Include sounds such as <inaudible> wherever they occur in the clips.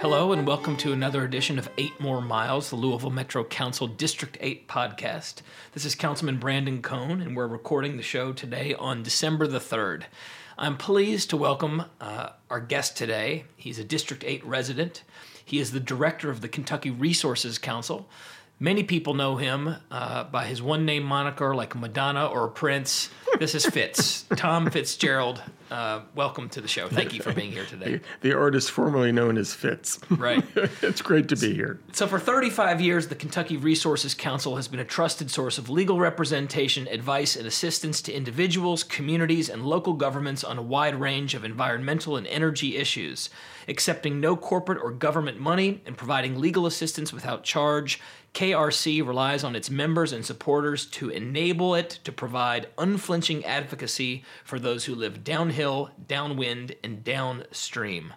Hello, and welcome to another edition of Eight More Miles, the Louisville Metro Council District 8 podcast. This is Councilman Brandon Coan, and we're recording the show today on December the 3rd. I'm pleased to welcome uh, our guest today. He's a District 8 resident, he is the director of the Kentucky Resources Council. Many people know him uh, by his one name moniker, like Madonna or Prince. This is Fitz, <laughs> Tom Fitzgerald. Uh, welcome to the show. Thank you for being here today. <laughs> The, the artist formerly known as Fitz. Right. <laughs> it's great to be here. So, for 35 years, the Kentucky Resources Council has been a trusted source of legal representation, advice, and assistance to individuals, communities, and local governments on a wide range of environmental and energy issues. Accepting no corporate or government money and providing legal assistance without charge, KRC relies on its members and supporters to enable it to provide unflinching advocacy for those who live downhill, downwind, and downstream.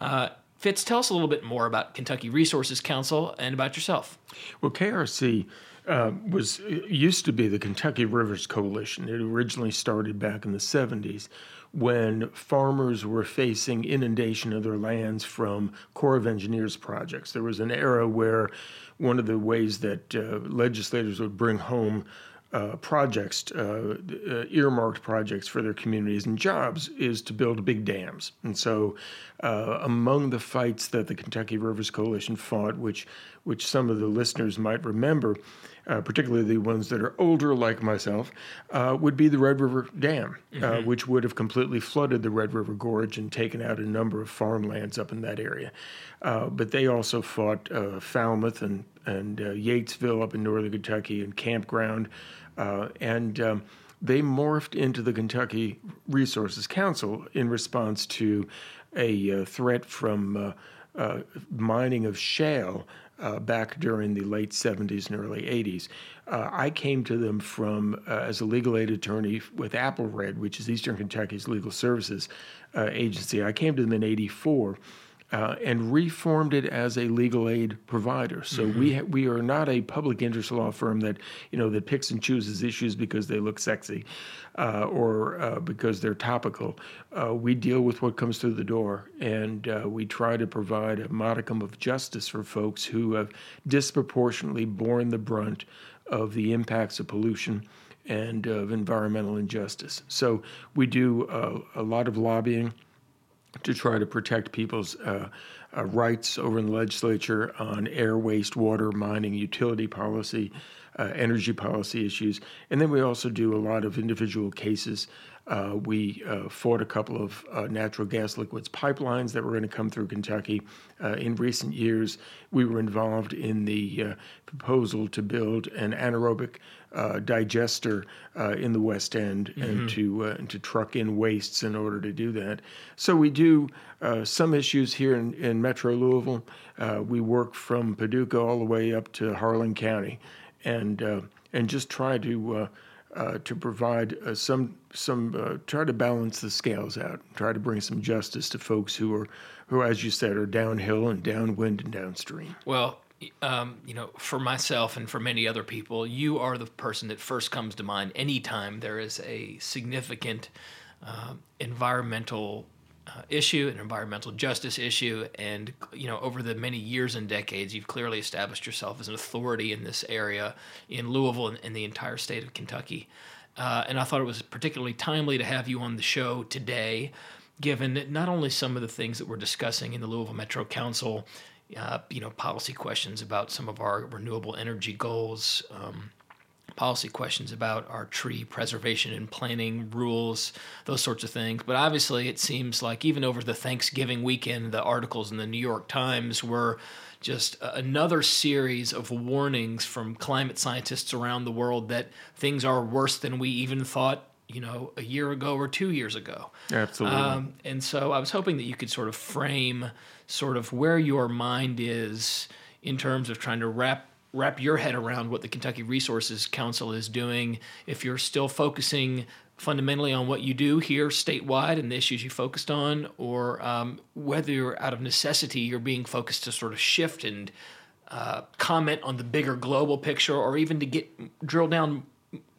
Uh, Fitz, tell us a little bit more about Kentucky Resources Council and about yourself. Well, KRC uh, was used to be the Kentucky Rivers Coalition. It originally started back in the 70s when farmers were facing inundation of their lands from Corps of Engineers projects. There was an era where one of the ways that uh, legislators would bring home uh, projects, uh, uh, earmarked projects for their communities and jobs, is to build big dams. And so, uh, among the fights that the Kentucky Rivers Coalition fought, which which some of the listeners might remember, uh, particularly the ones that are older, like myself, uh, would be the Red River Dam, mm-hmm. which would have completely flooded the Red River Gorge and taken out a number of farmlands up in that area. but they also fought Falmouth and and Yatesville up in northern Kentucky and Campground. Uh, and um, they morphed into the Kentucky Resources Council in response to a uh, threat from uh, uh mining of shale uh, back during the late 70s and early 80s. Uh, I came to them from as a legal aid attorney with AppalReD, which is Eastern Kentucky's legal services agency. I came to them in 84 uh, and reformed it as a legal aid provider. So mm-hmm. we ha- we are not a public interest law firm that you know that picks and chooses issues because they look sexy, uh, or uh, because they're topical. Uh, we deal with what comes through the door, and uh, we try to provide a modicum of justice for folks who have disproportionately borne the brunt of the impacts of pollution and of environmental injustice. So we do uh, a lot of lobbying to try to protect people's uh, uh, rights over in the legislature on air, waste, water, mining, utility policy, uh, energy policy issues. And then we also do a lot of individual cases. Uh, we uh, fought a couple of uh, natural gas liquids pipelines that were going to come through Kentucky. in recent years, we were involved in the proposal to build an anaerobic uh, digester uh, in the West End mm-hmm. and to uh, and to truck in wastes in order to do that. So we do uh, some issues here in, in Metro Louisville. Uh, we work from Paducah all the way up to Harlan County, and uh, and just try to. To provide some some try to balance the scales out, try to bring some justice to folks who are who, as you said, are downhill and downwind and downstream. Well, um, you know, for myself and for many other people, you are the person that first comes to mind anytime there is a significant uh, environmental uh, issue, an environmental justice issue, and you know, over the many years and decades, you've clearly established yourself as an authority in this area in Louisville and, and the entire state of Kentucky. Uh, and I thought it was particularly timely to have you on the show today, given not only some of the things that we're discussing in the Louisville Metro Council uh, you know, policy questions about some of our renewable energy goals, um, policy questions about our tree preservation and planning rules, those sorts of things. But obviously, it seems like even over the Thanksgiving weekend, the articles in the New York Times were just another series of warnings from climate scientists around the world that things are worse than we even thought you know a year ago or two years ago absolutely um, and so i was hoping that you could sort of frame sort of where your mind is in terms of trying to wrap wrap your head around what the Kentucky Resources Council is doing. If you're still focusing fundamentally on what you do here statewide and the issues you focused on, or um, whether you're out of necessity, you're being focused to sort of shift and uh, comment on the bigger global picture, or even to get drill down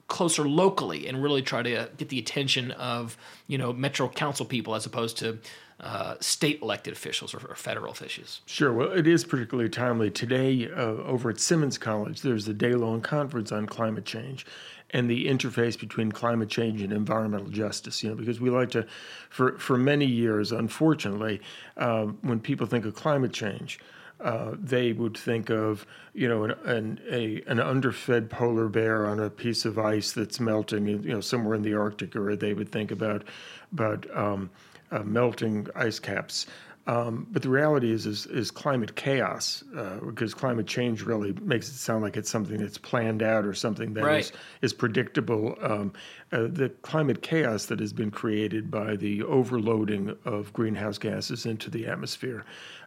closer locally and really try to get the attention of you know metro council people as opposed to uh, state elected officials or, or, federal officials. Sure. Well, it is particularly timely today. Uh, over at Simmons College, there's a day-long conference on climate change and the interface between climate change and environmental justice. You know, because we like to, for for many years, unfortunately, uh, when people think of climate change. Uh, they would think of you know an an, a, an underfed polar bear on a piece of ice that's melting you know somewhere in the Arctic, or they would think about about um, uh, melting ice caps. Um, but the reality is, is, is climate chaos, uh, because climate change really makes it sound like it's something that's planned out or something that right. is is, predictable. Um, uh, the climate chaos that has been created by the overloading of greenhouse gases into the atmosphere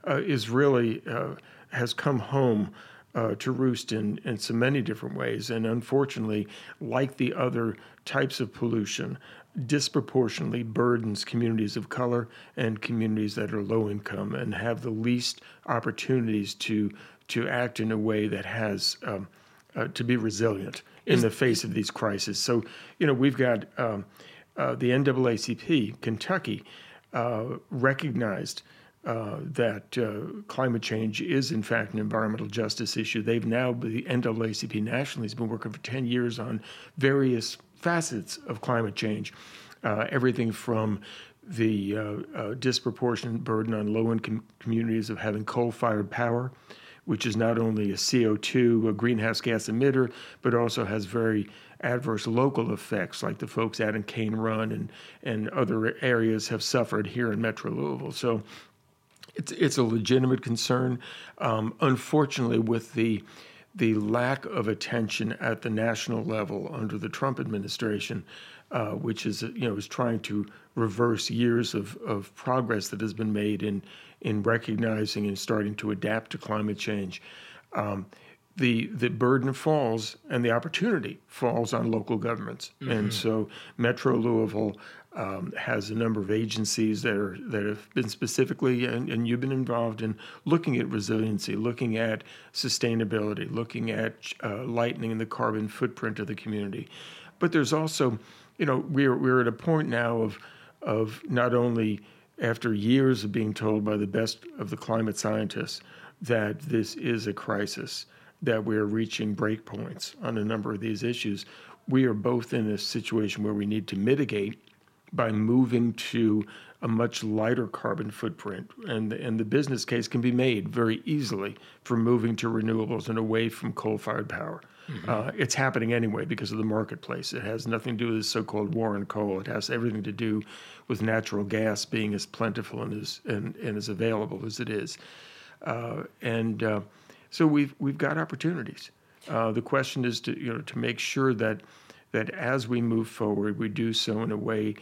uh, is really uh, has come home. Uh, to roost in, in so many different ways. And unfortunately, like the other types of pollution, disproportionately burdens communities of color and communities that are low income and have the least opportunities to to act in a way that has um, uh, to be resilient in the face of these crises. So, you know, we've got um, uh, the NAACP, Kentucky, uh, recognized. Uh, that uh, climate change is in fact an environmental justice issue. They've now, the NAACP nationally has been working for 10 years on various facets of climate change, uh, everything from the uh, uh, disproportionate burden on low income communities of having coal fired power, which is not only a CO2, a greenhouse gas emitter, but also has very adverse local effects, like the folks out in Cane Run and, and other areas have suffered here in Metro Louisville. So it's, it's a legitimate concern. Um, unfortunately, with the the lack of attention at the national level under the Trump administration, uh, which is you know is trying to reverse years of, of progress that has been made in in recognizing and starting to adapt to climate change. Um, the the burden falls and the opportunity falls on local governments, mm-hmm. and so Metro Louisville um, has a number of agencies that are that have been specifically and, and, you've been involved in looking at resiliency, looking at sustainability, looking at uh, lightening the carbon footprint of the community. But there's also, you know, we're we're at a point now of of not only after years of being told by the best of the climate scientists that this is a crisis, that we're reaching breakpoints on a number of these issues. We are both in a situation where we need to mitigate by moving to a much lighter carbon footprint. And, and the business case can be made very easily for moving to renewables and away from coal fired power. Mm-hmm. Uh, it's happening anyway because of the marketplace. It has nothing to do with the so called war on coal. It has everything to do with natural gas being as plentiful and as, and, and as available as it is. Uh, and uh, so we've, we've got opportunities. Uh, the question is to, you know, to make sure that, that as we move forward, we do so in a way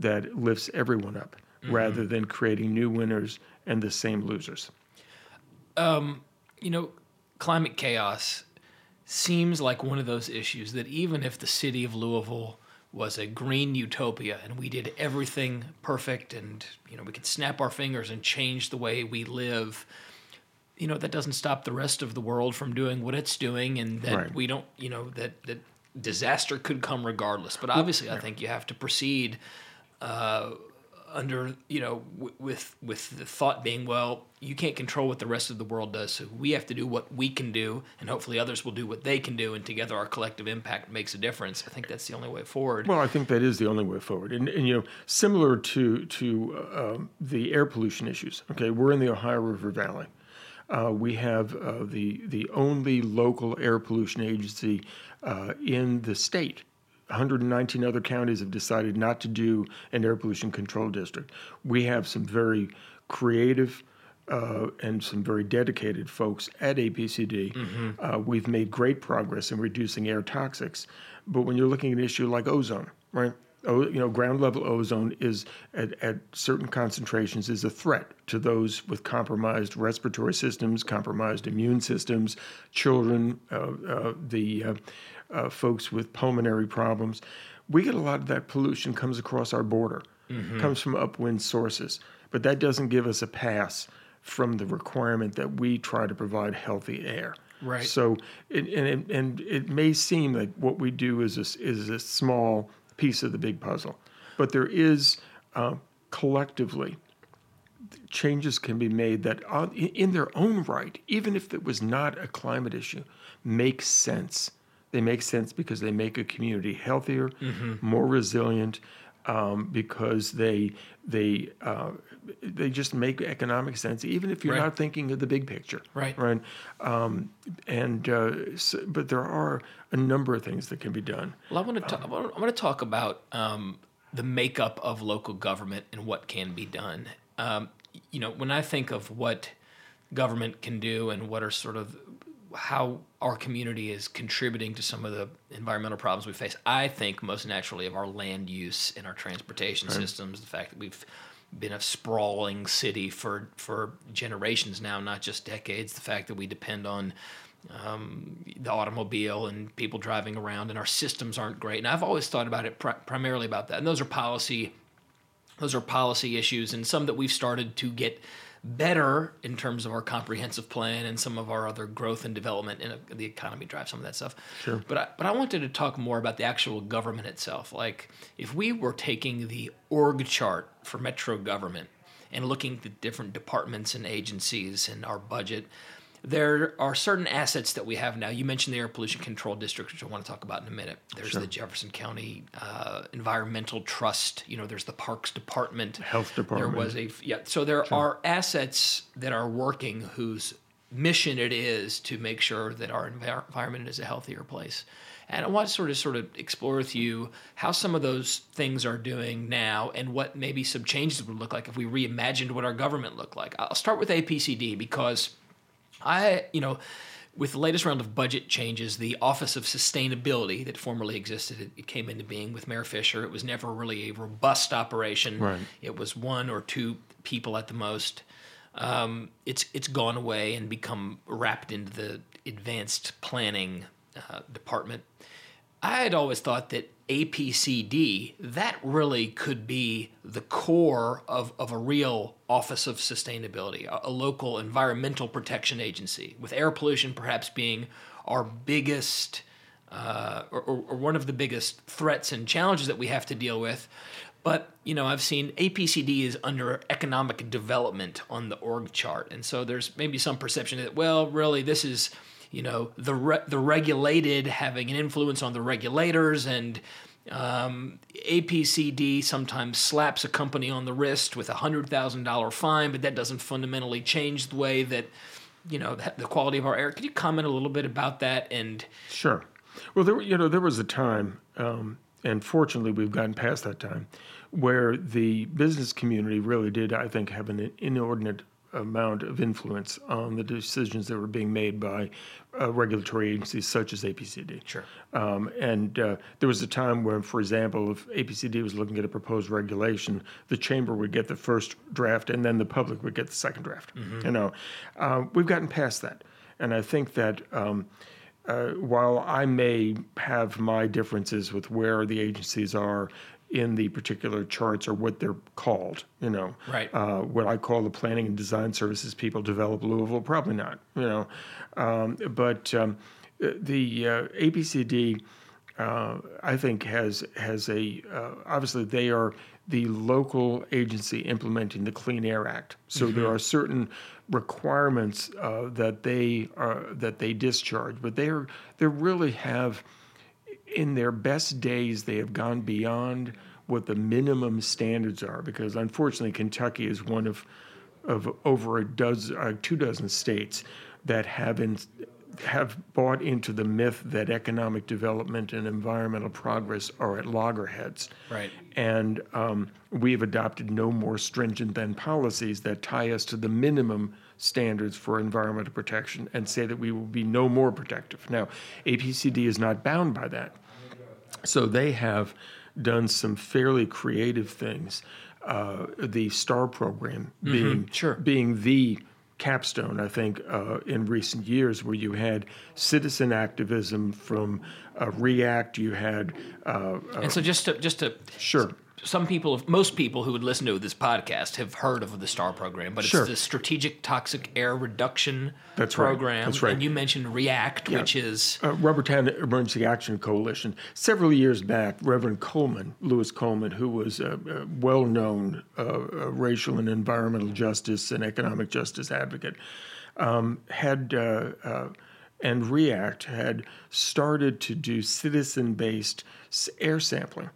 that lifts everyone up mm-hmm. rather than creating new winners and the same losers. Um, you know, climate chaos seems like one of those issues that even if the city of Louisville was a green utopia and we did everything perfect and you know we could snap our fingers and change the way we live you know that doesn't stop the rest of the world from doing what it's doing and that right. we don't you know that that disaster could come regardless but obviously i think you have to proceed uh, under you know w- with with the thought being well you can't control what the rest of the world does so we have to do what we can do and hopefully others will do what they can do and together our collective impact makes a difference. I think that's the only way forward. Well i think that is the only way forward. And, and you know similar to to uh, the air pollution issues okay? We're in the ohio river valley. Uh, we have uh, the the only local air pollution agency uh, in the state 119 other counties have decided not to do an air pollution control district. We have some very creative uh, and some very dedicated folks at APCD. Mm-hmm. Uh, we've made great progress in reducing air toxics. But when you're looking at an issue like ozone, right? Oh, you know, ground level ozone is at, at certain concentrations is a threat to those with compromised respiratory systems, compromised immune systems, children, uh, uh the uh, folks with pulmonary problems. We get a lot of that pollution comes across our border, mm-hmm. comes from upwind sources, but that doesn't give us a pass from the requirement that we try to provide healthy air. Right. So, it, and it, and it may seem like what we do is a, is a small piece of the big puzzle, but there is uh, collectively changes can be made that uh, in their own right, even if it was not a climate issue, makes sense. They make sense because they make a community healthier, mm-hmm. more resilient, um, because they they uh, they just make economic sense, even if you're right. not thinking of the big picture. Right. Right. Um, and uh, so, but there are a number of things that can be done. Well, I want to talk. Um, I want to talk about um, the makeup of local government and what can be done. Um, you know, when I think of what government can do and what are sort of how our community is contributing to some of the environmental problems we face. I think most naturally of our land use and our transportation right. systems, the fact that we've been a sprawling city for for generations now, not just decades. The fact that we depend on um, the automobile and people driving around, and our systems aren't great. And I've always thought about it pr- primarily about that. And those are policy, those are policy issues, and some that we've started to get better in terms of our comprehensive plan and some of our other growth and development and the economy drive some of that stuff. Sure. But I, but I wanted to talk more about the actual government itself. Like if we were taking the org chart for metro government and looking at the different departments and agencies and our budget, there are certain assets that we have now. You mentioned the Air Pollution Control District, which I want to talk about in a minute. There's sure. the Jefferson County uh, Environmental Trust. You know, there's the Parks Department, Health Department. There was a yeah. So there sure. are assets that are working whose mission it is to make sure that our environment is a healthier place. And I want to sort of sort of explore with you how some of those things are doing now and what maybe some changes would look like if we reimagined what our government looked like. I'll start with APCD because I, you know, with the latest round of budget changes, the Office of Sustainability that formerly existed, it, it, came into being with Mayor Fisher. It was never really a robust operation. Right. It was one or two people at the most. Um, it's it's gone away and become wrapped into the advanced planning uh, department. I had always thought that APCD, that really could be the core of, of a real Office of Sustainability, a, a, local environmental protection agency, with air pollution perhaps being our biggest uh, or, or, one of the biggest threats and challenges that we have to deal with. But, you know, I've seen APCD is under economic development on the org chart. And so there's maybe some perception that, well, really, this is you know the re- the regulated having an influence on the regulators and um, APCD sometimes slaps a company on the wrist with a hundred thousand dollar fine, but that doesn't fundamentally change the way that you know the, quality of our air. Could you comment a little bit about that? And sure. Well, there you know there was a time, um, and fortunately we've gotten past that time, where the business community really did, I think, have an inordinate amount of influence on the decisions that were being made by uh, regulatory agencies such as APCD. Sure. Um, and uh, there was a time when, for example, if APCD was looking at a proposed regulation, the chamber would get the first draft, and then the public would get the second draft. Mm-hmm. You know, uh, we've gotten past that, and I think that. Um, uh, while I may have my differences with where the agencies are in the particular charts or what they're called. You know, right? Uh, what I call the planning and design services people develop Louisville, probably not. You know, um, but um, the uh, APCD, uh, I think has has a uh, obviously they are the local agency implementing the Clean Air Act. So mm-hmm. there are certain requirements uh, that they are that they discharge, but they are they really have in their best days, they have gone beyond what the minimum standards are because unfortunately, Kentucky is one of of over a dozen, uh, two dozen states that have in, have bought into the myth that economic development and environmental progress are at loggerheads. Right. And um, we have adopted no more stringent than policies that tie us to the minimum standards for environmental protection and say that we will be no more protective. Now, APCD is not bound by that. So they have done some fairly creative things. Uh, the STAR program mm-hmm. being sure. being the capstone, I think, uh, in recent years, where you had citizen activism from uh, REACT, you had. Uh, and so, just to just to sure some people, most people who would listen to this podcast have heard of the STAR program, but Sure. it's the Strategic Toxic Air Reduction That's right. program. That's right. And you mentioned REACT, which is uh, Rubbertown Emergency Action Coalition. Several years back, Reverend Coleman, Louis Coleman, who was a, a well known uh, uh, racial and environmental justice and economic justice advocate, um, had. Uh, uh, and REACT had started to do citizen based air sampling.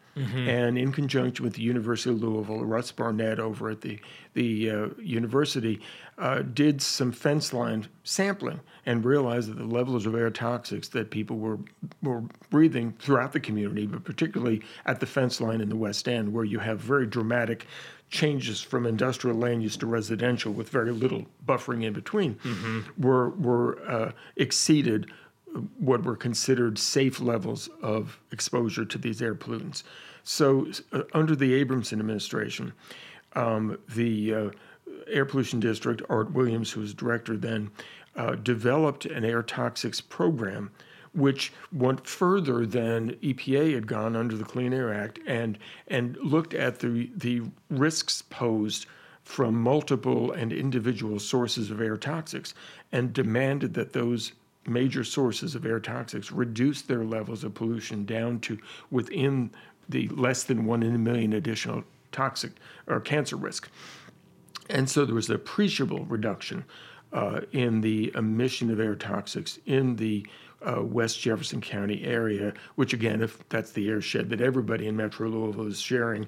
And in conjunction with the University of Louisville, Russ Barnett over at the, the uh, university uh, did some fence line sampling and realized that the levels of air toxics that people were, were breathing throughout the community, but particularly at the fence line in the West End, where you have very dramatic changes from industrial land use to residential with very little buffering in between, were, were uh, exceeded what were considered safe levels of exposure to these air pollutants. So, uh, under the Abramson administration, um, the uh, Air Pollution District, Art Williams, who was director then, uh, developed an air toxics program which went further than EPA had gone under the Clean Air Act and, and looked at the, the risks posed from multiple and individual sources of air toxics and demanded that those major sources of air toxics reduce their levels of pollution down to within the less than one in a million additional toxic or cancer risk. And so there was an appreciable reduction uh, in the emission of air toxics in the uh, West Jefferson County area, which again, if that's the airshed that everybody in Metro Louisville is sharing,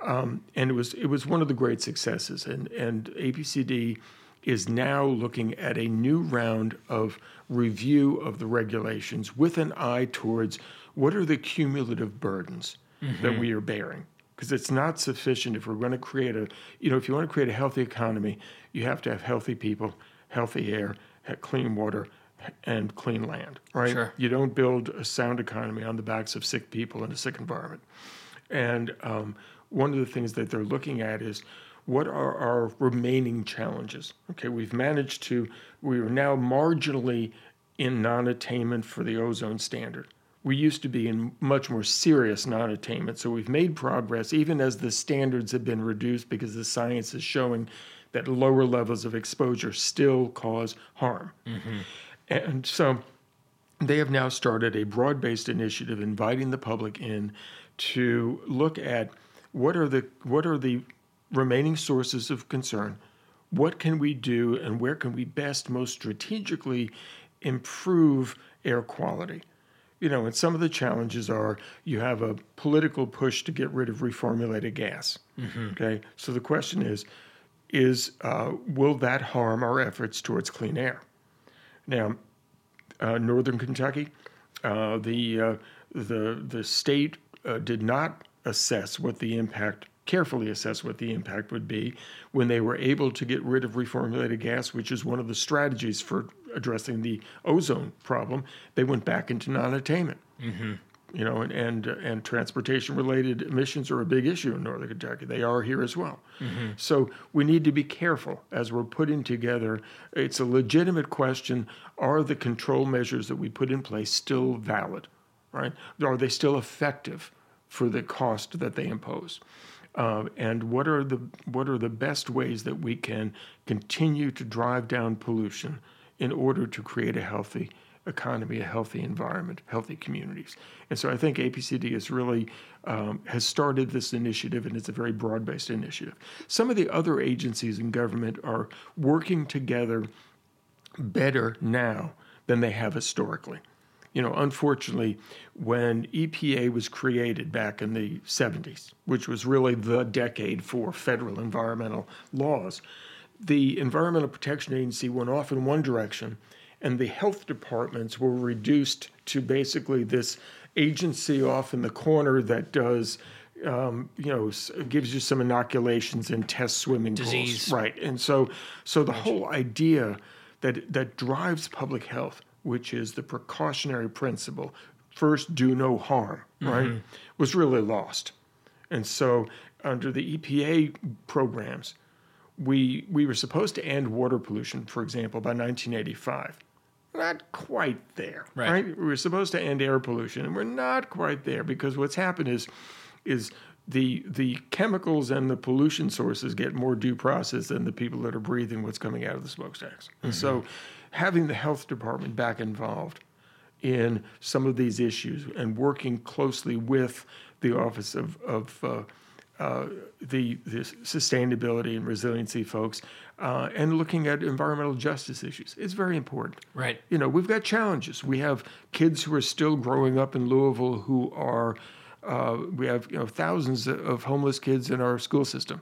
um, and it was it was one of the great successes. And and APCD is now looking at a new round of review of the regulations with an eye towards what are the cumulative burdens that we are bearing. Because it's not sufficient if we're going to create a you know if you want to create a healthy economy you have to have healthy people healthy air clean water and clean land right Sure. you don't build a sound economy on the backs of sick people in a sick environment and um, one of the things that they're looking at is what are our remaining challenges? Okay, we've managed to, we are now marginally in non attainment for the ozone standard. We used to be in much more serious non attainment. So we've made progress, even as the standards have been reduced because the science is showing that lower levels of exposure still cause harm. And so they have now started a broad based initiative inviting the public in to look at what are the what are the remaining sources of concern? What can we do and where can we best most strategically improve air quality? You know and some of the challenges are you have a political push to get rid of reformulated gas. Okay? So the question is is uh, will that harm our efforts towards clean air now uh, northern Kentucky. Uh, the uh, the the state uh, did not assess what the impact carefully assess what the impact would be when they were able to get rid of reformulated gas, which is one of the strategies for addressing the ozone problem. They went back into non-attainment. You know, and and, and transportation related emissions are a big issue in northern Kentucky. They are here as well. So we need to be careful as we're putting together. It's a legitimate question: Are the control measures that we put in place still valid? Right? Are they still effective for the cost that they impose? Uh, and what are the what are the best ways that we can continue to drive down pollution in order to create a healthy economy, a healthy environment, healthy communities? And so I think APCD is really um, has started this initiative, and it's a very broad-based initiative. Some of the other agencies in government are working together better now than they have historically. You know, unfortunately, when EPA was created back in the 70s, which was really the decade for federal environmental laws, the Environmental Protection Agency went off in one direction, and the health departments were reduced to basically this agency off in the corner that does. Um, you know, gives you some inoculations and tests swimming Disease. pools, right? And so, so the whole idea that that drives public health, which is the precautionary principle, first do no harm, right, was really lost. And so, under the EPA programs, we we were supposed to end water pollution, for example, by 1985. Not quite there, Right. right? We're supposed to end air pollution, and we're not quite there because what's happened is is the the chemicals and the pollution sources get more due process than the people that are breathing what's coming out of the smokestacks. And so, having the health department back involved in some of these issues and working closely with the Office of, of uh, uh, the, the sustainability and resiliency folks uh, and looking at environmental justice issues is very important. Right. You know, we've got challenges. We have kids who are still growing up in Louisville who are, uh, we have you know thousands of homeless kids in our school system.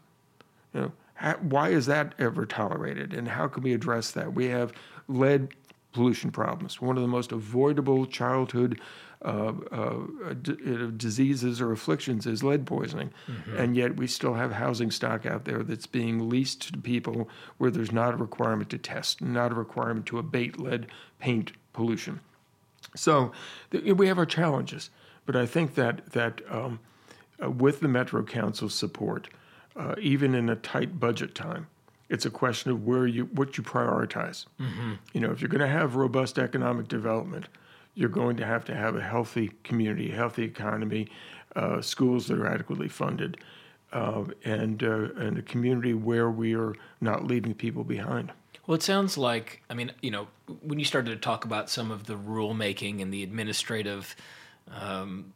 You know, how, why is that ever tolerated, and how can we address that? We have lead pollution problems. One of the most avoidable childhood uh, uh, d- uh, diseases or afflictions is lead poisoning, mm-hmm. and yet we still have housing stock out there that's being leased to people where there's not a requirement to test, not a requirement to abate lead paint pollution. So th- we have our challenges, but I think that that um, uh, with the Metro Council's support, uh, even in a tight budget time, it's a question of where you what you prioritize. Mm-hmm. You know, if you're going to have robust economic development, you're going to have to have a healthy community, a healthy economy, uh, schools that are adequately funded, uh, and uh, and a community where we are not leaving people behind. Well, it sounds like I mean, you know, when you started to talk about some of the rulemaking and the administrative um,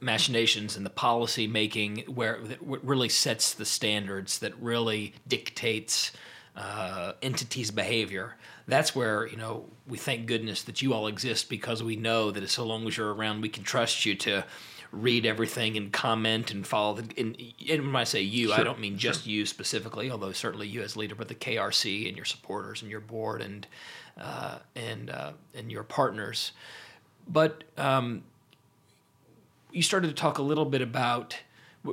machinations and the policy making where it really sets the standards that really dictates uh, entities' behavior. That's where you know we thank goodness that you all exist because we know that so long as you're around, we can trust you to read everything and comment and follow. The, and, and when I say you, sure, I don't mean just sure. you specifically, although certainly you as leader, but the KRC and your supporters and your board and uh, and uh, and your partners. But um, you started to talk a little bit about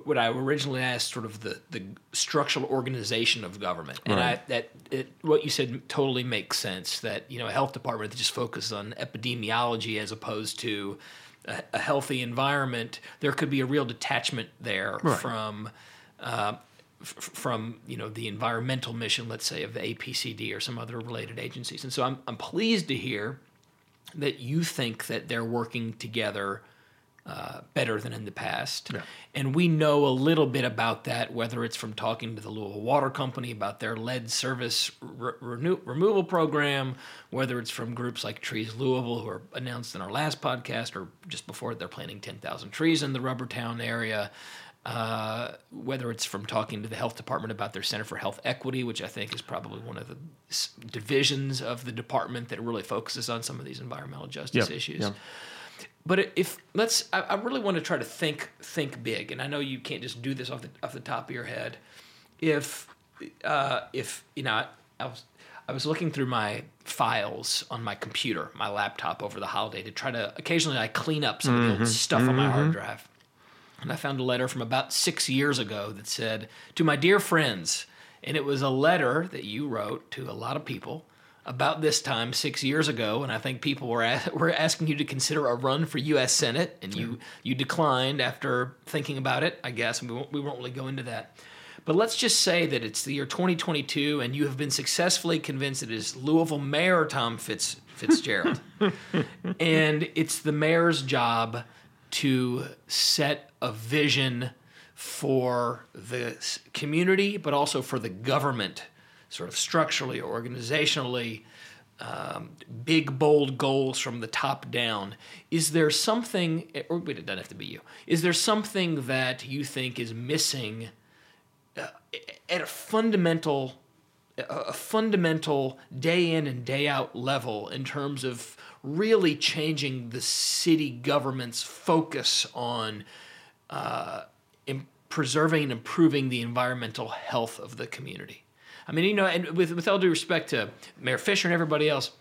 what I originally asked, sort of the, the structural organization of government, and right. I, that it, what you said totally makes sense. That you know a health department that just focuses on epidemiology as opposed to a, a healthy environment, there could be a real detachment there right. from. Uh, f- from you know the environmental mission, let's say of the APCD or some other related agencies, and so I'm I'm pleased to hear that you think that they're working together uh, better than in the past. Yeah. And we know a little bit about that, whether it's from talking to the Louisville Water Company about their lead service re- renew- removal program, whether it's from groups like Trees Louisville, who are announced in our last podcast, or just before they're planting 10,000 trees in the Rubbertown area. Uh, whether it's from talking to the health department about their Center for Health Equity, which I think is probably one of the divisions of the department that really focuses on some of these environmental justice yep. issues. Yep. But if let's, I, I, really want to try to think think big, and I know you can't just do this off the off the top of your head. If uh, if you know, I was I was looking through my files on my computer, my laptop over the holiday to try to occasionally I clean up some mm-hmm. of the old mm-hmm. stuff mm-hmm. on my hard mm-hmm. drive. And I found a letter from about six years ago that said, To my dear friends, and it was a letter that you wrote to a lot of people about this time six years ago, and I think people were <laughs> were asking you to consider a run for U.S. Senate, and you you declined after thinking about it. I guess we won't, we won't really go into that. But let's just say that it's the year 2022, and you have been successfully convinced it is Louisville Mayor Tom Fitz, Fitzgerald, <laughs> and it's the mayor's job to set a vision for the community, but also for the government sort of structurally, or organizationally, um, big, bold goals from the top down. Is there something, or it doesn't have to be you, is there something that you think is missing uh, at a fundamental, a fundamental day in and day out level in terms of really changing the city government's focus on uh, preserving and improving the environmental health of the community? I mean, you know, and with with all due respect to Mayor Fisher and everybody else,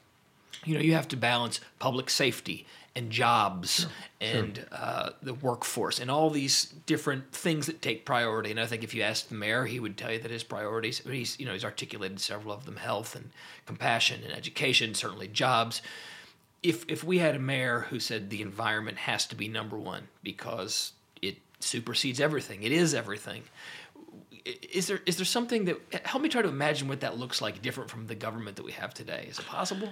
you know, you have to balance public safety and jobs sure. and sure. Uh, the workforce and all these different things that take priority. And I think if you ask the mayor, he would tell you that his priorities, he's you know he's articulated several of them: health and compassion and education, certainly jobs. If if we had a mayor who said the environment has to be number one because it supersedes everything, it is everything is there is there something that help me try to imagine what that looks like different from the government that we have today? Is it possible?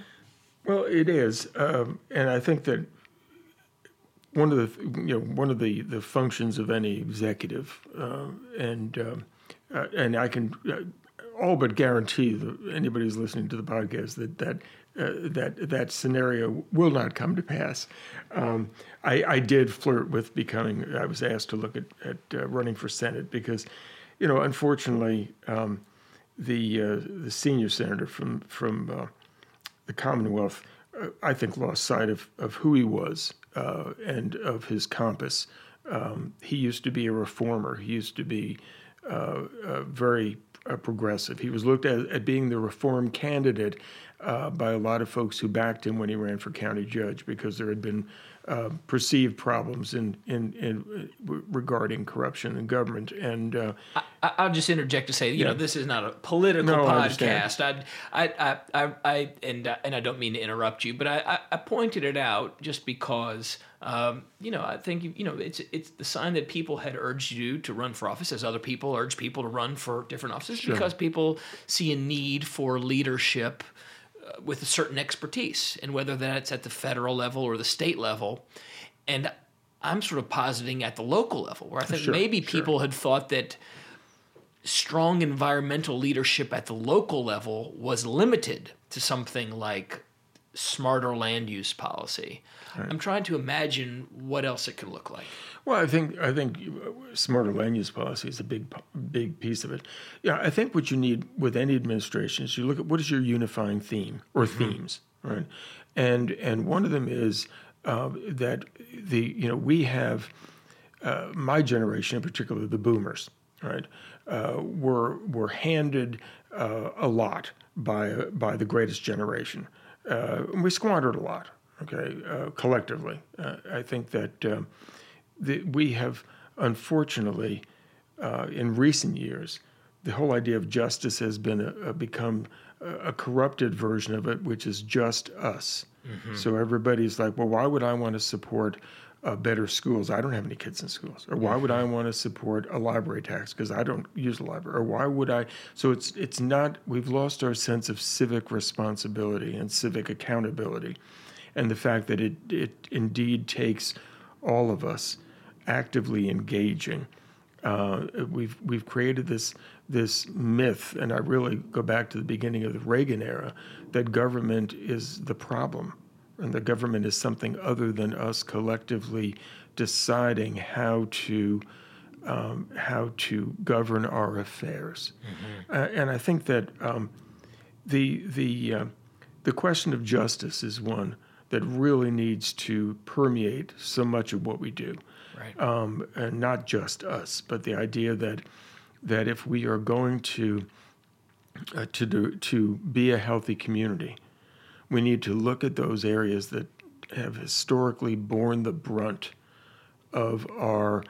Well, it is, um, and I think that one of the you know one of the, the functions of any executive, uh, and um, uh, and I can uh, all but guarantee that anybody who's listening to the podcast that that uh, that that scenario will not come to pass. Um, I, I, did flirt with becoming. I was asked to look at at uh, running for senate because, you know, unfortunately, um, the uh, the senior senator from from the Commonwealth, I think, lost sight of of who he was uh, and of his compass. Um, he used to be a reformer. He used to be uh, uh, very progressive. He was looked at as being the reform candidate uh, by a lot of folks who backed him when he ran for county judge because there had been uh, perceived problems in, in, in uh, regarding corruption in government. And uh, I, will just interject to say, you yeah. know, this is not a political no, podcast. I, I, I, I, and uh, and I don't mean to interrupt you, but I, I, pointed it out just because. Um, you know, I think you know it's it's the sign that people had urged you to run for office, as other people urge people to run for different offices, sure. because people see a need for leadership with a certain expertise, and whether that's at the federal level or the state level. And I'm sort of positing at the local level, where I think sure, maybe people had thought that strong environmental leadership at the local level was limited to something like smarter land use policy. Right. I'm trying to imagine what else it could look like. Well, I think I think smarter land use policy is a big big piece of it. Yeah, I think what you need with any administration is you look at what is your unifying theme or mm-hmm. themes, right? And and one of them is uh, that the you know we have uh, my generation in particular, the boomers, right? Uh, were were handed uh, a lot by by the greatest generation. Uh, we squandered a lot, okay, uh, collectively. I think that um, the, we have unfortunately, uh, in recent years, the whole idea of justice has been a, a become a, a, corrupted version of it, which is just us. Mm-hmm. So everybody's like, well, why would I want to support uh, better schools? I don't have any kids in schools. Or why would I mm-hmm. want to support a library tax because I don't use a library? Or why would I? So it's it's not. We've lost our sense of civic responsibility and civic accountability, and the fact that it it indeed takes all of us actively engaging. Uh, we've we've created this this myth, and I really go back to the beginning of the Reagan era, that government is the problem, and the government is something other than us collectively deciding how to um, how to govern our affairs. Mm-hmm. Uh, and I think that um, the the uh, the question of justice is one that really needs to permeate so much of what we do right. um, and not just us, but the idea that that if we are going to uh, to do, to be a healthy community, we need to look at those areas that have historically borne the brunt of our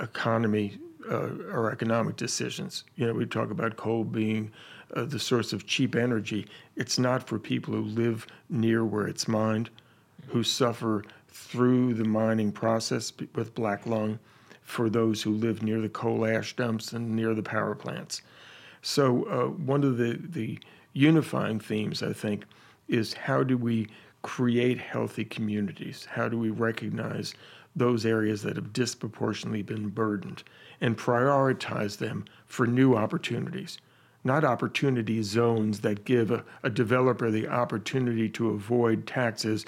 economy, uh, our economic decisions. You know, we talk about coal being uh, the source of cheap energy. It's not for people who live near where it's mined, who suffer through the mining process with black lung for those who live near the coal ash dumps and near the power plants. So, uh, one of the, the unifying themes, I think, is how do we create healthy communities? How do we recognize those areas that have disproportionately been burdened and prioritize them for new opportunities? Not opportunity zones that give a, a developer the opportunity to avoid taxes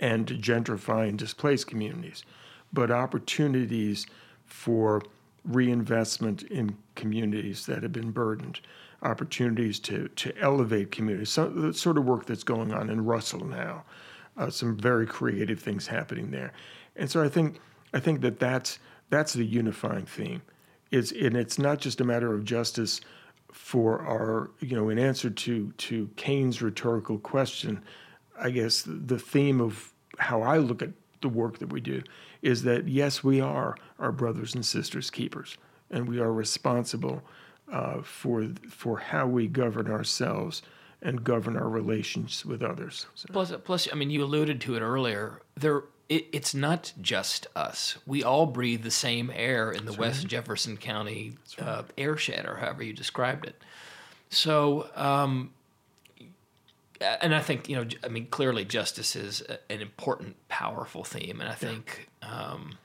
and to gentrify and displace communities, but opportunities for reinvestment in communities that have been burdened, opportunities to, to elevate communities. So, the sort of work that's going on in Russell now, uh, some very creative things happening there. And so I think I think that that's that's the unifying theme. It's and it's not just a matter of justice for our you know in answer to to Cain's rhetorical question. I guess the theme of how I look at the work that we do is that yes, we are our brothers and sisters keepers, and we are responsible uh, for for how we govern ourselves and govern our relations with others. So. Plus, plus, I mean, you alluded to it earlier. There, it, it's not just us. We all breathe the same air in the That's West right. Jefferson County right. uh, airshed, or however you described it. So, um, and I think you know, I mean, clearly justice is an important, powerful theme, and I think. Um,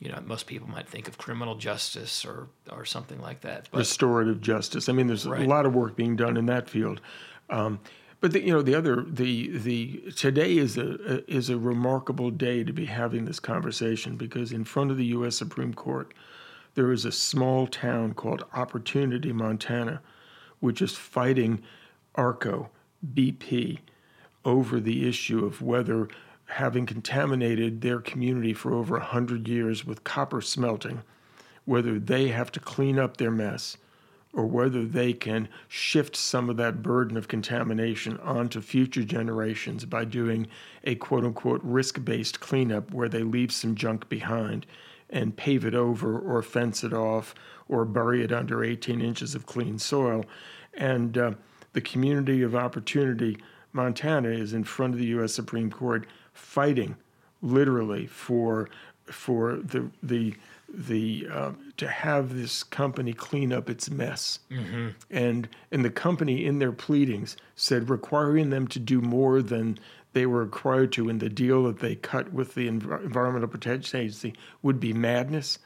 you know, most people might think of criminal justice or, or something like that. But, Restorative justice. I mean, there's right. a lot of work being done in that field. Um, but the, you know, the other the the today is a, a, is a remarkable day to be having this conversation because in front of the U.S. Supreme Court, there is a small town called Opportunity, Montana, which is fighting ARCO, BP, over the issue of whether having contaminated their community for over 100 years with copper smelting, whether they have to clean up their mess or whether they can shift some of that burden of contamination onto future generations by doing a quote unquote risk based cleanup where they leave some junk behind and pave it over or fence it off or bury it under 18 inches of clean soil. And uh, the community of opportunity, Montana, is in front of the U.S. Supreme Court fighting literally for for the the the uh, to have this company clean up its mess, mm-hmm. and and the company in their pleadings said requiring them to do more than they were required to in the deal that they cut with the Env- Environmental Protection Agency would be madness.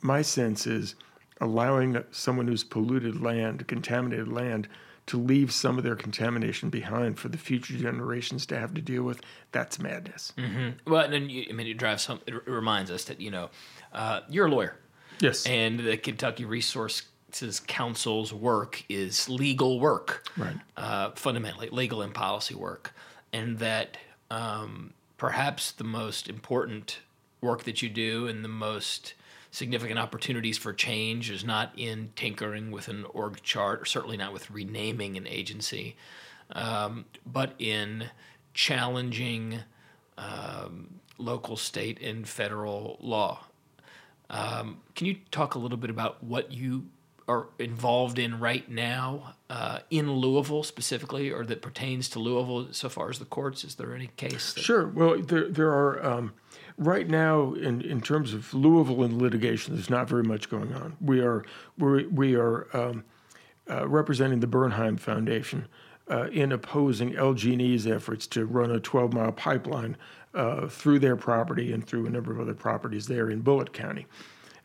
My sense is allowing someone who's polluted land, contaminated land, to leave some of their contamination behind for the future generations to have to deal with, that's madness. Mm-hmm. Well, and then you, I mean, it drives some. It reminds us that you know, uh, you're a lawyer. Yes. And the Kentucky Resources Council's work is legal work, right? Uh, fundamentally, legal and policy work, and that um, perhaps the most important work that you do and the most significant opportunities for change is not in tinkering with an org chart, or certainly not with renaming an agency, um, but in challenging um, local, state, and federal law. Um, can you talk a little bit about what you are involved in right now uh, in Louisville specifically, or that pertains to Louisville so far as the courts? Is there any case? That... Sure. Well, there there are um, right now, in, in terms of Louisville and litigation, there's not very much going on. We are we we are um, uh, representing the Bernheim Foundation uh, in opposing LG&E's efforts to run a 12-mile pipeline uh, through their property and through a number of other properties there in Bullitt County.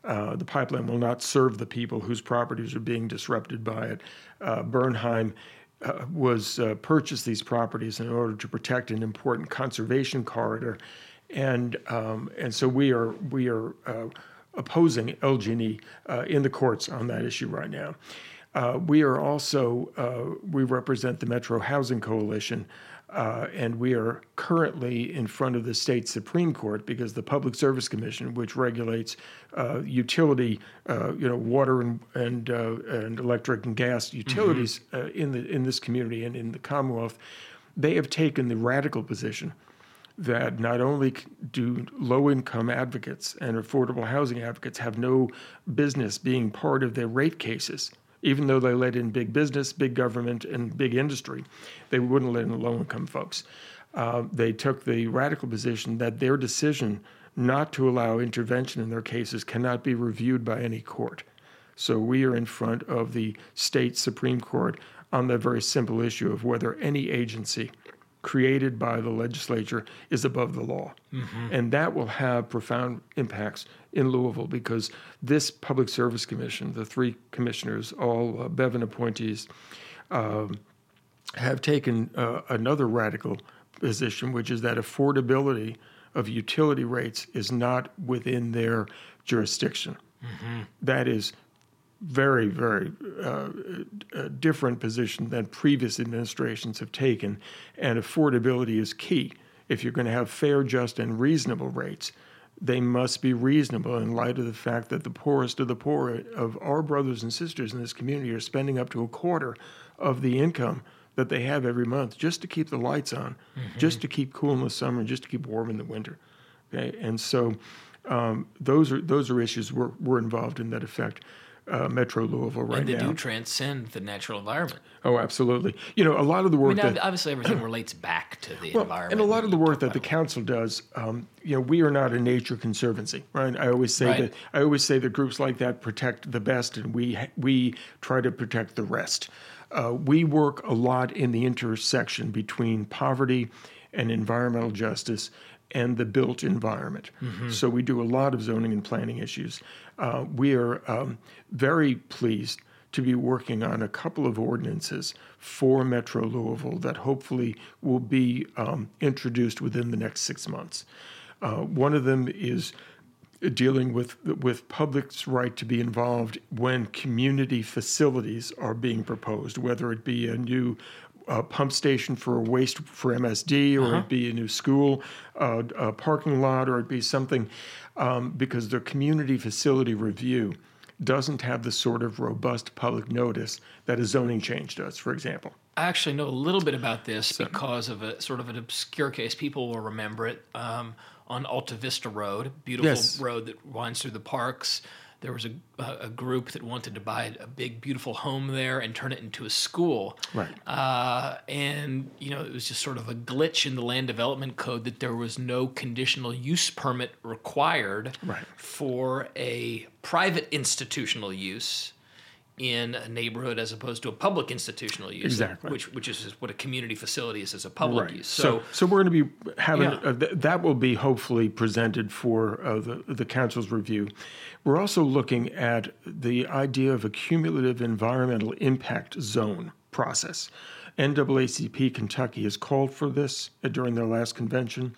Uh, the pipeline will not serve the people whose properties are being disrupted by it. Uh, Bernheim uh, was uh, purchased these properties in order to protect an important conservation corridor and um, and so we are we are opposing LG&E in the courts on that issue right now. Uh, we are also uh, we represent the Metro Housing Coalition. Uh, and we are currently in front of the state Supreme Court because the Public Service Commission, which regulates uh, utility, you know, water and and, and electric and gas utilities mm-hmm. in the in this community and in the Commonwealth, they have taken the radical position that not only do low income advocates and affordable housing advocates have no business being part of their rate cases, even though they let in big business, big government, and big industry, they wouldn't let in low income folks. Uh, they took the radical position that their decision not to allow intervention in their cases cannot be reviewed by any court. So we are in front of the state Supreme Court on the very simple issue of whether any agency created by the legislature is above the law. Mm-hmm. And that will have profound impacts in Louisville because this Public Service Commission, the three commissioners, all uh, Bevin appointees, um, have taken uh, another radical position, which is that affordability of utility rates is not within their jurisdiction. Mm-hmm. That is very, very uh, different position than previous administrations have taken, and affordability is key. If you're going to have fair, just, and reasonable rates, they must be reasonable in light of the fact that the poorest of the poor of our brothers and sisters in this community are spending up to a quarter of the income that they have every month just to keep the lights on, mm-hmm. just to keep cool in the summer, just to keep warm in the winter. Okay, and so um, those are those are issues we're, we're involved in that affect uh, Metro Louisville right and they now. do transcend the natural environment. Oh, absolutely. You know, a lot of the work I mean, that obviously everything relates back to the well, environment. And a lot of the work that the council does, um, you know, we are not a nature conservancy, right? I always say right. that I always say that groups like that protect the best, and we we try to protect the rest. Uh, we work a lot in the intersection between poverty and environmental justice and the built environment. Mm-hmm. So we do a lot of zoning and planning issues. Uh, we are um, very pleased to be working on a couple of ordinances for Metro Louisville that hopefully will be um, introduced within the next six months. Uh, one of them is dealing with with public's right to be involved when community facilities are being proposed, whether it be a new uh, pump station for waste for MSD, or uh-huh. it be a new school, uh, a parking lot, or it be something, um, because the community facility review doesn't have the sort of robust public notice that a zoning change does, for example. I actually know a little bit about this so. because of a sort of an obscure case. People will remember it. Um, on Alta Vista Road, beautiful yes. road that winds through the parks. There was a, a group that wanted to buy a big, beautiful home there and turn it into a school. Right. Uh, and, you know, it was just sort of a glitch in the land development code that there was no conditional use permit required right. for a private institutional use in a neighborhood as opposed to a public institutional use, exactly. which which is what a community facility is as a public right. use. So, so, so we're going to be having yeah. uh, th- that will be hopefully presented for uh, the the council's review. We're also looking at the idea of a cumulative environmental impact zone process. NAACP Kentucky has called for this uh, during their last convention.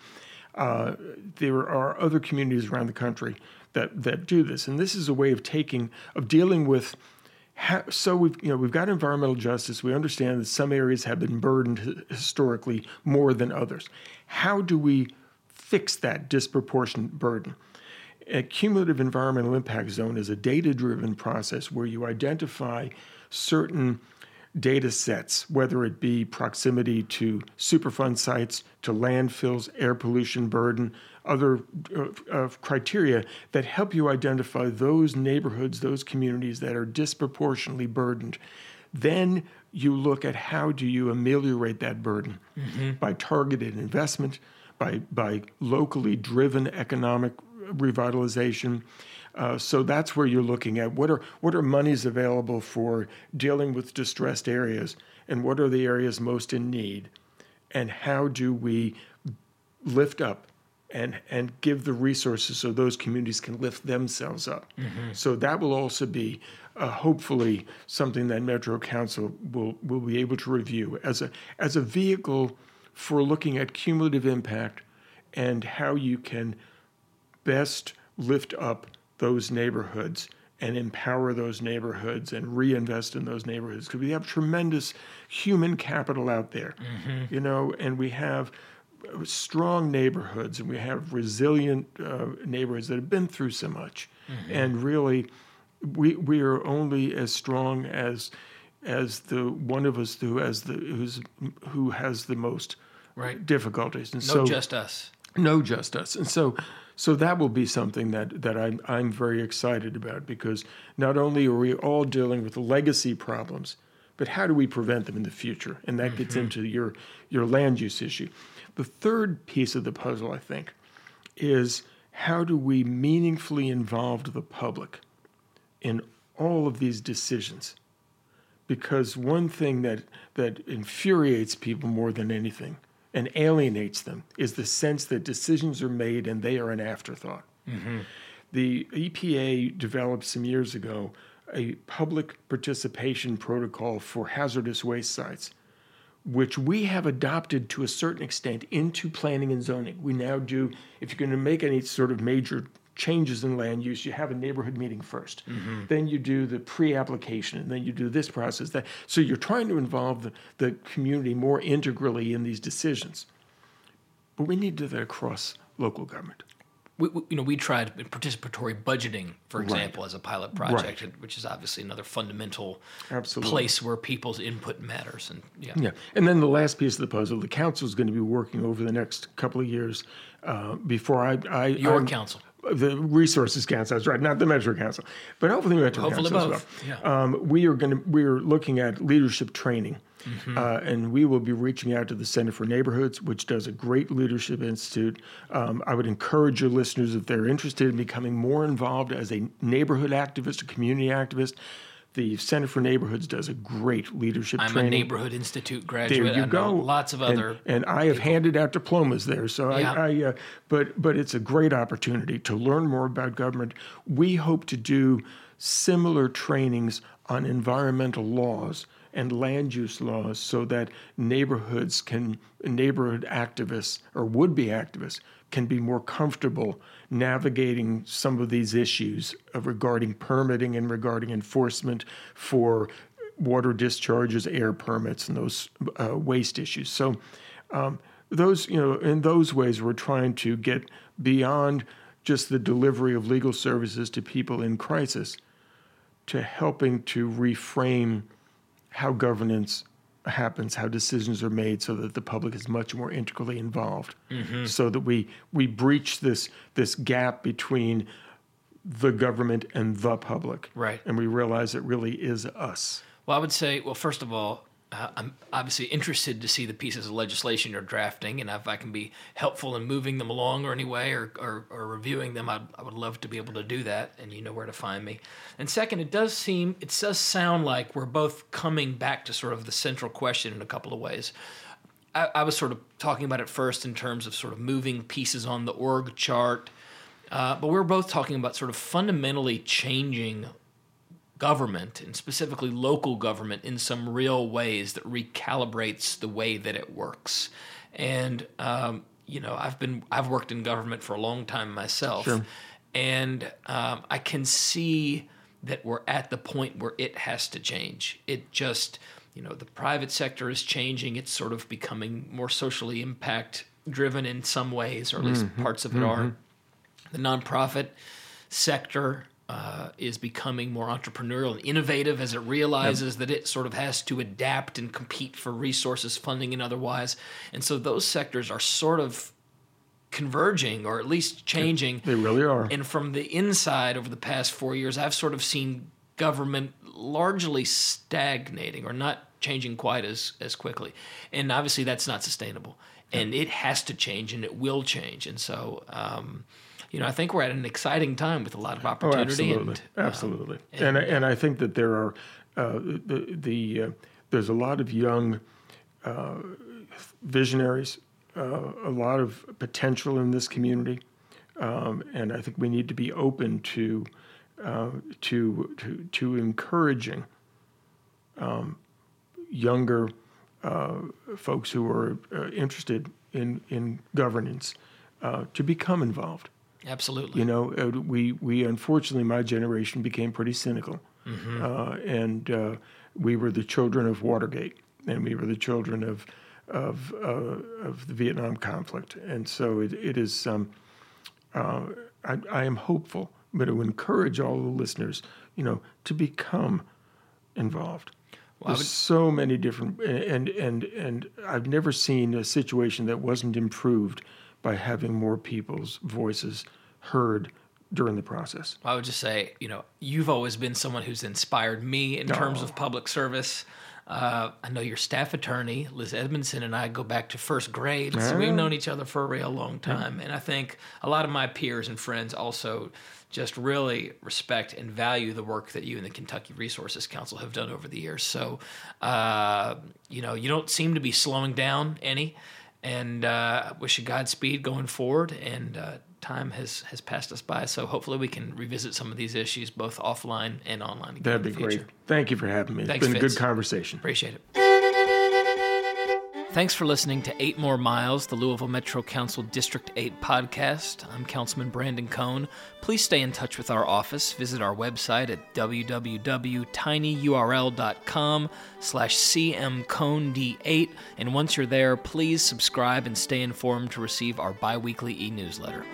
Uh, there are other communities around the country that that do this, and this is a way of taking of dealing with so we've you know we've got environmental justice. We understand that some areas have been burdened historically more than others. How do we fix that disproportionate burden? A cumulative environmental impact zone is a data-driven process where you identify certain data sets, whether it be proximity to Superfund sites, to landfills, air pollution burden, other uh, uh, criteria that help you identify those neighborhoods, those communities that are disproportionately burdened. Then you look at how do you ameliorate that burden mm-hmm. by targeted investment, by by locally driven economic revitalization. Uh, so that's where you're looking at what are what are monies available for dealing with distressed areas, and what are the areas most in need, and how do we lift up and and give the resources so those communities can lift themselves up. Mm-hmm. So that will also be uh, hopefully something that Metro Council will will be able to review as a as a vehicle for looking at cumulative impact and how you can best lift up those neighborhoods and empower those neighborhoods and reinvest in those neighborhoods because we have tremendous human capital out there mm-hmm. you know and we have strong neighborhoods and we have resilient uh, neighborhoods that have been through so much. Mm-hmm. And really, we, we are only as strong as as the one of us who has the who's who has the most right. difficulties. And no so, just us. No just us. And so so that will be something that, that I'm, I'm very excited about because not only are we all dealing with legacy problems, but how do we prevent them in the future? And that mm-hmm. gets into your, your land use issue. The third piece of the puzzle, I think, is how do we meaningfully involve the public in all of these decisions? Because one thing that, that infuriates people more than anything and alienates them is the sense that decisions are made and they are an afterthought. Mm-hmm. The EPA developed some years ago a public participation protocol for hazardous waste sites which we have adopted to a certain extent into planning and zoning. We now do, if you're going to make any sort of major changes in land use, you have a neighborhood meeting 1st mm-hmm. Then you do the pre-application, and then you do this process. That so you're trying to involve the, the community more integrally in these decisions. But we need to do that across local government we, we, you know, we tried participatory budgeting, for example, right. as a pilot project, right. which is obviously another fundamental Absolutely. place where people's input matters. And yeah, yeah. And then the last piece of the puzzle, the council is going to be working over the next couple of years uh, before I, I your I'm, council. The Resources Council, that's right, not the Metro Council, but hopefully the Metro hopefully Council both. as well. Yeah. Um, we are going to we're looking at leadership training Mm-hmm. Uh, and we will be reaching out to the Center for Neighborhoods, which does a great leadership institute. Um, I would encourage your listeners, if they're interested in becoming more involved as a neighborhood activist, a community activist, The Center for Neighborhoods does a great leadership I'm training. a Neighborhood Institute graduate. There you I go. lots of other. and, I have handed out diplomas there. So Yeah. I, I uh, but but it's a great opportunity to learn more about government. We hope to do similar trainings on environmental laws and land use laws, so that neighborhoods can neighborhood activists or would-be activists can be more comfortable navigating some of these issues regarding permitting and regarding enforcement for water discharges, air permits, and those uh, waste issues. So, um, those you know, in those ways, we're trying to get beyond just the delivery of legal services to people in crisis, to helping to reframe how governance happens, how decisions are made, so that the public is much more integrally involved, mm-hmm. so that we we breach this this gap between the government and the public, Right. And we realize it really is us. Well, I would say, well, first of all, uh, I'm obviously interested to see the pieces of legislation you're drafting, and if I can be helpful in moving them along or any way or, or, or reviewing them, I'd, I would love to be able to do that, and you know where to find me. And second, it does seem, it does sound like we're both coming back to sort of the central question in a couple of ways. I, I was sort of talking about it first in terms of sort of moving pieces on the org chart, uh, but we we're both talking about sort of fundamentally changing government and specifically local government in some real ways that recalibrates the way that it works. And um, you know, I've been I've worked in government for a long time myself, and um, I can see that we're at the point where it has to change. It just you know the private sector is changing. It's sort of becoming more socially impact driven in some ways, or at least parts of it are. The nonprofit sector uh, is becoming more entrepreneurial and innovative as it realizes that it sort of has to adapt and compete for resources, funding, and otherwise. And so those sectors are sort of converging or at least changing. They really are. And from the inside over the past four years, I've sort of seen government largely stagnating or not changing quite as, as quickly. And obviously, that's not sustainable. And it has to change and it will change. And so, um, you know, I think we're at an exciting time with a lot of Oh, opportunity. absolutely, and, um, absolutely. and I- and I think that there are uh, the the uh, there's a lot of young uh, visionaries, uh, a lot of potential in this community, um, and I think we need to be open to uh, to to to encouraging um, younger uh, folks who are uh, interested in in governance uh, to become involved. Absolutely. You know, uh, we we unfortunately my generation became pretty cynical, uh, and uh, we were the children of Watergate, and we were the children of of uh, of the Vietnam conflict, and so it, it is. Um, uh, I, I am hopeful, but to encourage all the listeners, you know, to become involved. Well, There's so many different, and and and I've never seen a situation that wasn't improved by having more people's voices heard during the process. I would just say, you know, you've always been someone who's inspired me in terms Oh. of public service. Uh, I know your staff attorney, Liz Edmondson, and I go back to first grade. So we've known each other for a real long time. And I think a lot of my peers and friends also just really respect and value the work that you and the Kentucky Resources Council have done over the years. So, uh, you know, you don't seem to be slowing down any. And uh, I wish you Godspeed going forward. And uh, time has, has passed us by. So hopefully we can revisit some of these issues both offline and online. That'd be great. Thank you for having me. It's Thanks, been a good conversation. Appreciate it. Thanks for listening to Eight More Miles, the Louisville Metro Council District 8 podcast. I'm Councilman Brandon Coan. Please stay in touch with our office. Visit our website at www.tinyurl.com slash cmcone8. And once you're there, please subscribe and stay informed to receive our biweekly e-newsletter.